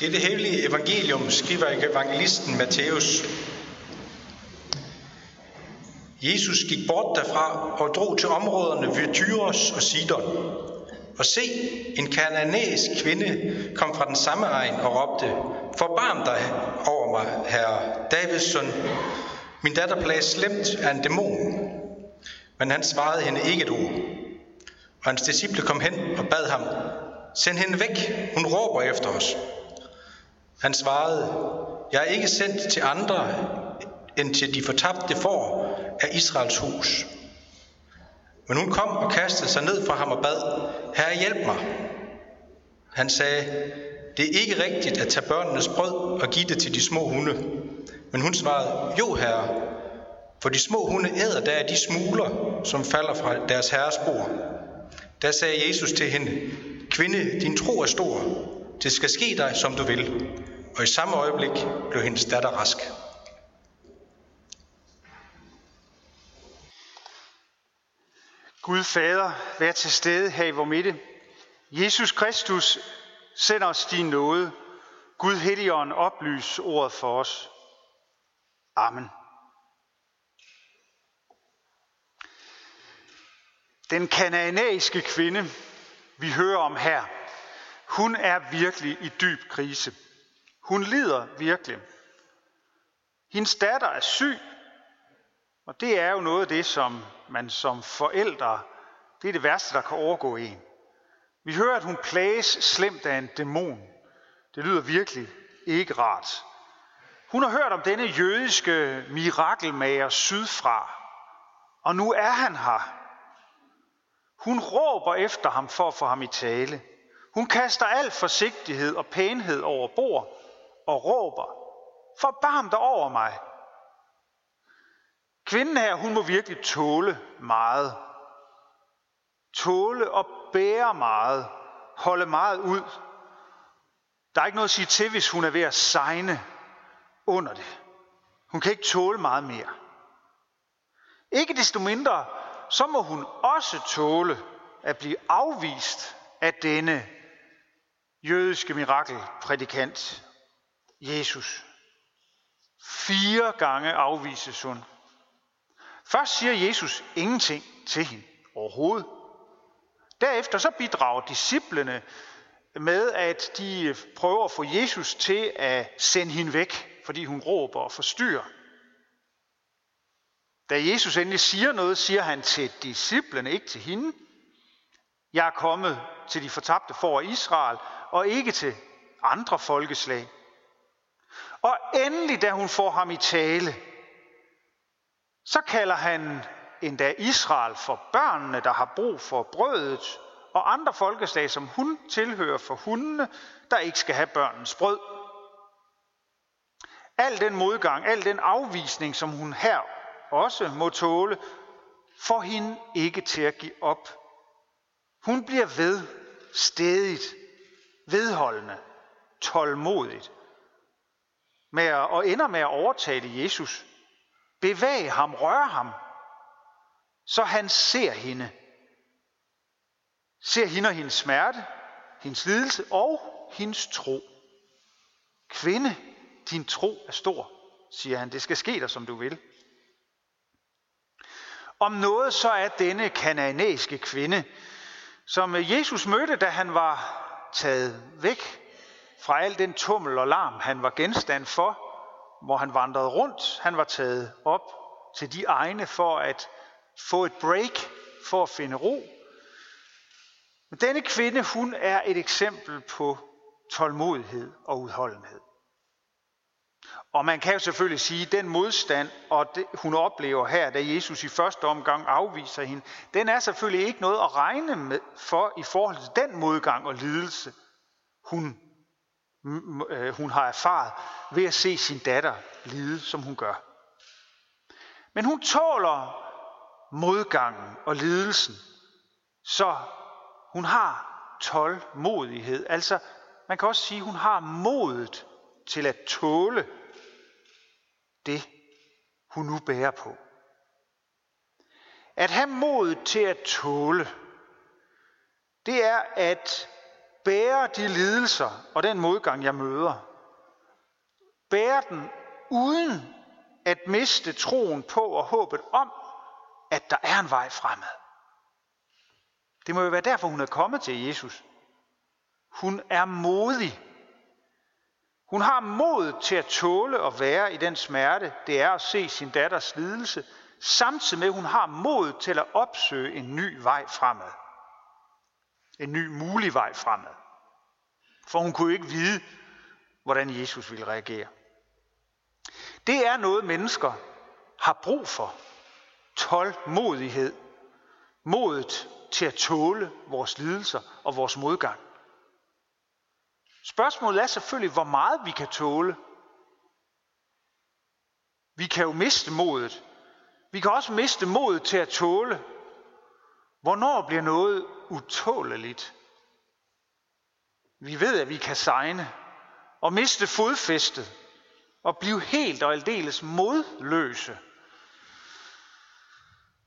Det er det hellige evangelium, skriver evangelisten Matthæus. Jesus gik bort derfra og drog til områderne ved Tyros og Sidon. Og se, en kananæisk kvinde kom fra den samme egen og råbte, Forbarm dig over mig, herre Davids søn. Min datter plages slemt af en dæmon. Men han svarede hende ikke et ord. Og hans disciple kom hen og bad ham, Send hende væk, hun råber efter os. Han svarede, Jeg er ikke sendt til andre end til de fortabte får af Israels hus. Men hun kom og kastede sig ned fra ham og bad, Herre hjælp mig. Han sagde, det er ikke rigtigt at tage børnenes brød og give det til de små hunde. Men hun svarede, jo herre, for de små hunde æder der de smuler, som falder fra deres herres bord. Der sagde Jesus til hende, kvinde, din tro er stor. Det skal ske dig, som du vil. Og i samme øjeblik blev hendes datter rask. Gud Fader, vær til stede her i vores midte. Jesus Kristus, send os din nåde. Gud Helligånd, oplys ordet for os. Amen. Den kananæiske kvinde, vi hører om her, hun er virkelig i dyb krise. Hun lider virkelig. Hendes datter er syg, og det er jo noget af det, som man som forældre, det er det værste, der kan overgå en. Vi hører, at hun plages slemt af en dæmon. Det lyder virkelig ikke rart. Hun har hørt om denne jødiske mirakelmager sydfra, og nu er han her. Hun råber efter ham for at få ham i tale. Hun kaster al forsigtighed og pænhed over bord og råber, forbarm dig over mig. Kvinden her, hun må virkelig tåle meget. Tåle og bære meget. Holde meget ud. Der er ikke noget at sige til, hvis hun er ved at sejne under det. Hun kan ikke tåle meget mere. Ikke desto mindre, så må hun også tåle at blive afvist af denne jødiske mirakelprædikant, Jesus. Fire gange afvises hun. Først siger Jesus ingenting til hende overhovedet. Derefter så bidrager disciplene med, at de prøver at få Jesus til at sende hende væk, fordi hun råber og forstyrrer. Da Jesus endelig siger noget, siger han til disciplene, ikke til hende. Jeg er kommet til de fortabte for Israel, og ikke til andre folkeslag. Og endelig, da hun får ham i tale, så kalder han endda Israel for børnene, der har brug for brødet, og andre folkeslag, som hun tilhører for hundene, der ikke skal have børnens brød. Al den modgang, al den afvisning, som hun her også må tåle, får hende ikke til at give op. Hun bliver ved, stedigt, vedholdende, tålmodigt, med at, og ender med at overtale Jesus Bevæg ham, rør ham, så han ser hende. Ser hende og hendes smerte, hendes lidelse og hendes tro. Kvinde, din tro er stor, siger han. Det skal ske dig, som du vil. Om noget så er denne kananæiske kvinde, som øh, Jesus mødte, da han var taget væk fra al den tummel og larm, han var genstand for, hvor han vandrede rundt. Han var taget op til de egne for at få et break, for at finde ro. Men denne kvinde, hun er et eksempel på tålmodighed og udholdenhed. Og man kan jo selvfølgelig sige, at den modstand, og det, hun oplever her, da Jesus i første omgang afviser hende, den er selvfølgelig ikke noget at regne med for i forhold til den modgang og lidelse, hun Øh, hun har erfaret ved at se sin datter lide, som hun gør. Men hun tåler modgangen og lidelsen, så hun har tålmodighed. Altså, man kan også sige, at hun har modet til at tåle det, hun nu bærer på. At have modet til at tåle, det er at bære de lidelser og den modgang, jeg møder. Bære den uden at miste troen på og håbet om, at der er en vej fremad. Det må jo være derfor, hun er kommet til Jesus. Hun er modig. Hun har mod til at tåle at være i den smerte, det er at se sin datters lidelse, samtidig med, at hun har mod til at opsøge en ny vej fremad. En ny mulig vej fremad. For hun kunne ikke vide, hvordan Jesus ville reagere. Det er noget, mennesker har brug for. Tålmodighed. Modet til at tåle vores lidelser og vores modgang. Spørgsmålet er selvfølgelig, hvor meget vi kan tåle. Vi kan jo miste modet. Vi kan også miste modet til at tåle. Hvornår bliver noget utåleligt? Vi ved, at vi kan sejne og miste fodfæstet og blive helt og aldeles modløse.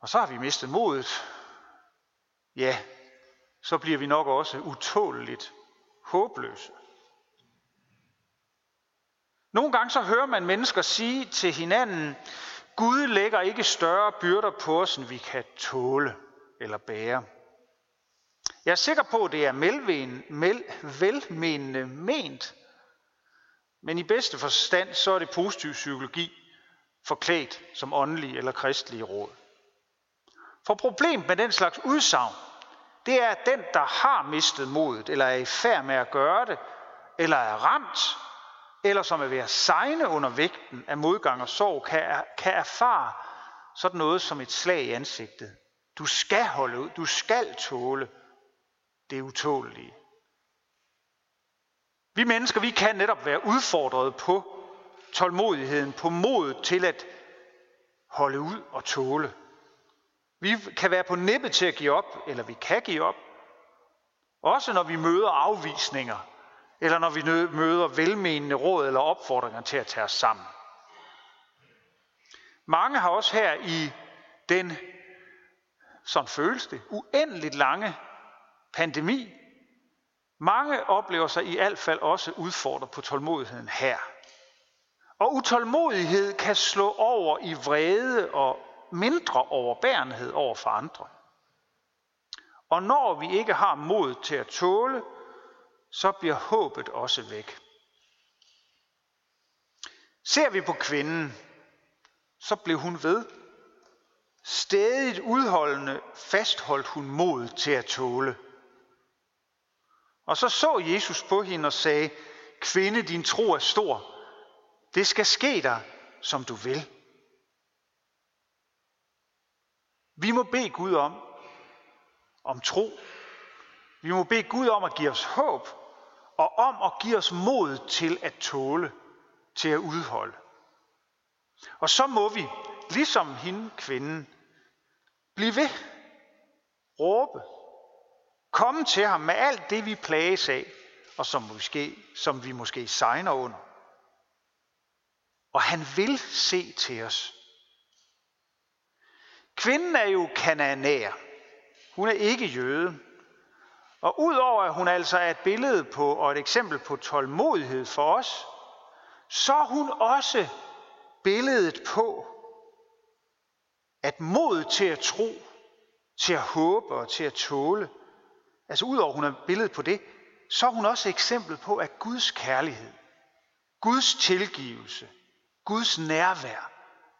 Og så har vi mistet modet. Ja, så bliver vi nok også utåleligt håbløse. Nogle gange så hører man mennesker sige til hinanden, Gud lægger ikke større byrder på os, end vi kan tåle eller bære. Jeg er sikker på, at det er velmenende ment, men i bedste forstand så er det positiv psykologi forklædt som åndelig eller kristelig råd. For problemet med den slags udsagn, det er, at den, der har mistet modet, eller er i færd med at gøre det, eller er ramt, eller som er ved at sejne under vægten af modgang og sorg, kan, kan erfare sådan noget som et slag i ansigtet. Du skal holde ud, du skal tåle det utålige. Vi mennesker, vi kan netop være udfordret på tålmodigheden, på modet til at holde ud og tåle. Vi kan være på nippet til at give op, eller vi kan give op. Også når vi møder afvisninger, eller når vi møder velmenende råd eller opfordringer til at tage os sammen. Mange har også her i den, sådan føles det, uendeligt lange pandemi mange oplever sig i hvert fald også udfordret på tålmodigheden her. Og utålmodighed kan slå over i vrede og mindre overbærenhed over for andre. Og når vi ikke har mod til at tåle, så bliver håbet også væk. Ser vi på kvinden, så blev hun ved. Stedigt udholdende fastholdt hun mod til at tåle. Og så så Jesus på hende og sagde, kvinde, din tro er stor. Det skal ske dig, som du vil. Vi må bede Gud om, om tro. Vi må bede Gud om at give os håb, og om at give os mod til at tåle, til at udholde. Og så må vi, ligesom hende kvinden, blive ved, råbe, Komme til ham med alt det, vi plages af, og som, måske, som vi måske sejner under. Og han vil se til os. Kvinden er jo kananæer. Hun er ikke jøde. Og udover at hun altså er et billede på og et eksempel på tålmodighed for os, så er hun også billedet på, at mod til at tro, til at håbe og til at tåle, altså udover at hun er billedet på det, så er hun også eksempel på, at Guds kærlighed, Guds tilgivelse, Guds nærvær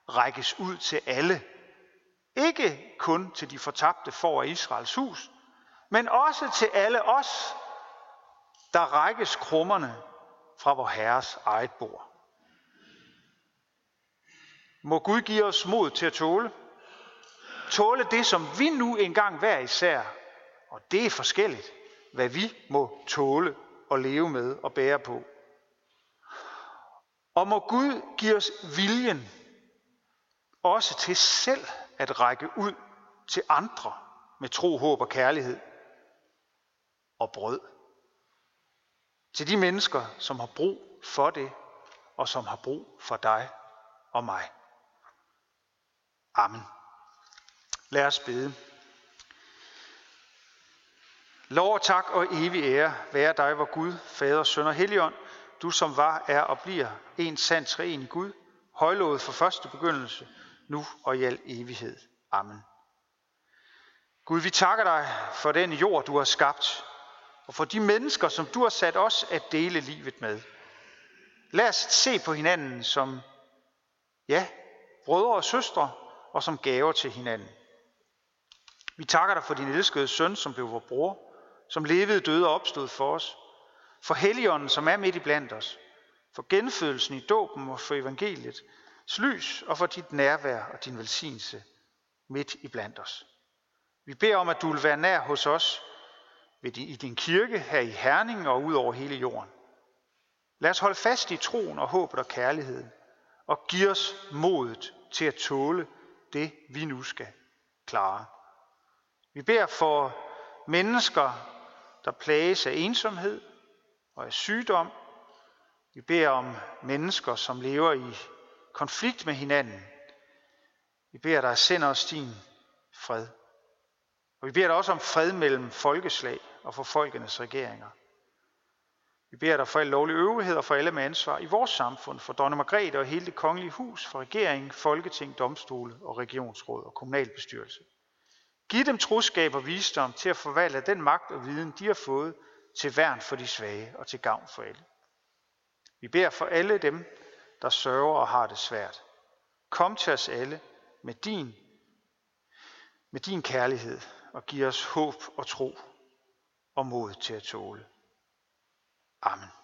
rækkes ud til alle. Ikke kun til de fortabte for af Israels hus, men også til alle os, der rækkes krummerne fra vor Herres eget bord. Må Gud give os mod til at tåle. Tåle det, som vi nu engang hver især og det er forskelligt, hvad vi må tåle og leve med og bære på. Og må Gud give os viljen også til selv at række ud til andre med tro, håb og kærlighed og brød. Til de mennesker, som har brug for det, og som har brug for dig og mig. Amen. Lad os bede. Lov og tak og evig ære være dig, hvor Gud, Fader, Søn og Helligånd, du som var, er og bliver en sand træen i Gud, højlovet fra første begyndelse, nu og i al evighed. Amen. Gud, vi takker dig for den jord, du har skabt, og for de mennesker, som du har sat os at dele livet med. Lad os se på hinanden som, ja, brødre og søstre, og som gaver til hinanden. Vi takker dig for din elskede søn, som blev vores bror, som levede, døde og opstod for os. For Helligånden, som er midt i blandt os. For genfødelsen i dåben og for evangeliet, lys og for dit nærvær og din velsignelse midt i blandt os. Vi beder om, at du vil være nær hos os i din kirke her i Herning og ud over hele jorden. Lad os holde fast i troen og håbet og kærligheden, og give os modet til at tåle det, vi nu skal klare. Vi beder for mennesker, der plages af ensomhed og af sygdom. Vi beder om mennesker, som lever i konflikt med hinanden. Vi beder dig, send os din fred. Og vi beder dig også om fred mellem folkeslag og for folkenes regeringer. Vi beder dig for alle lovlige øvrigheder for alle med ansvar i vores samfund, for dronning Margrethe og hele det kongelige hus, for regering, folketing, domstole og regionsråd og kommunalbestyrelse. Giv dem troskab og visdom til at forvalte den magt og viden, de har fået til værn for de svage og til gavn for alle. Vi beder for alle dem, der sørger og har det svært. Kom til os alle med din, med din kærlighed og giv os håb og tro og mod til at tåle. Amen.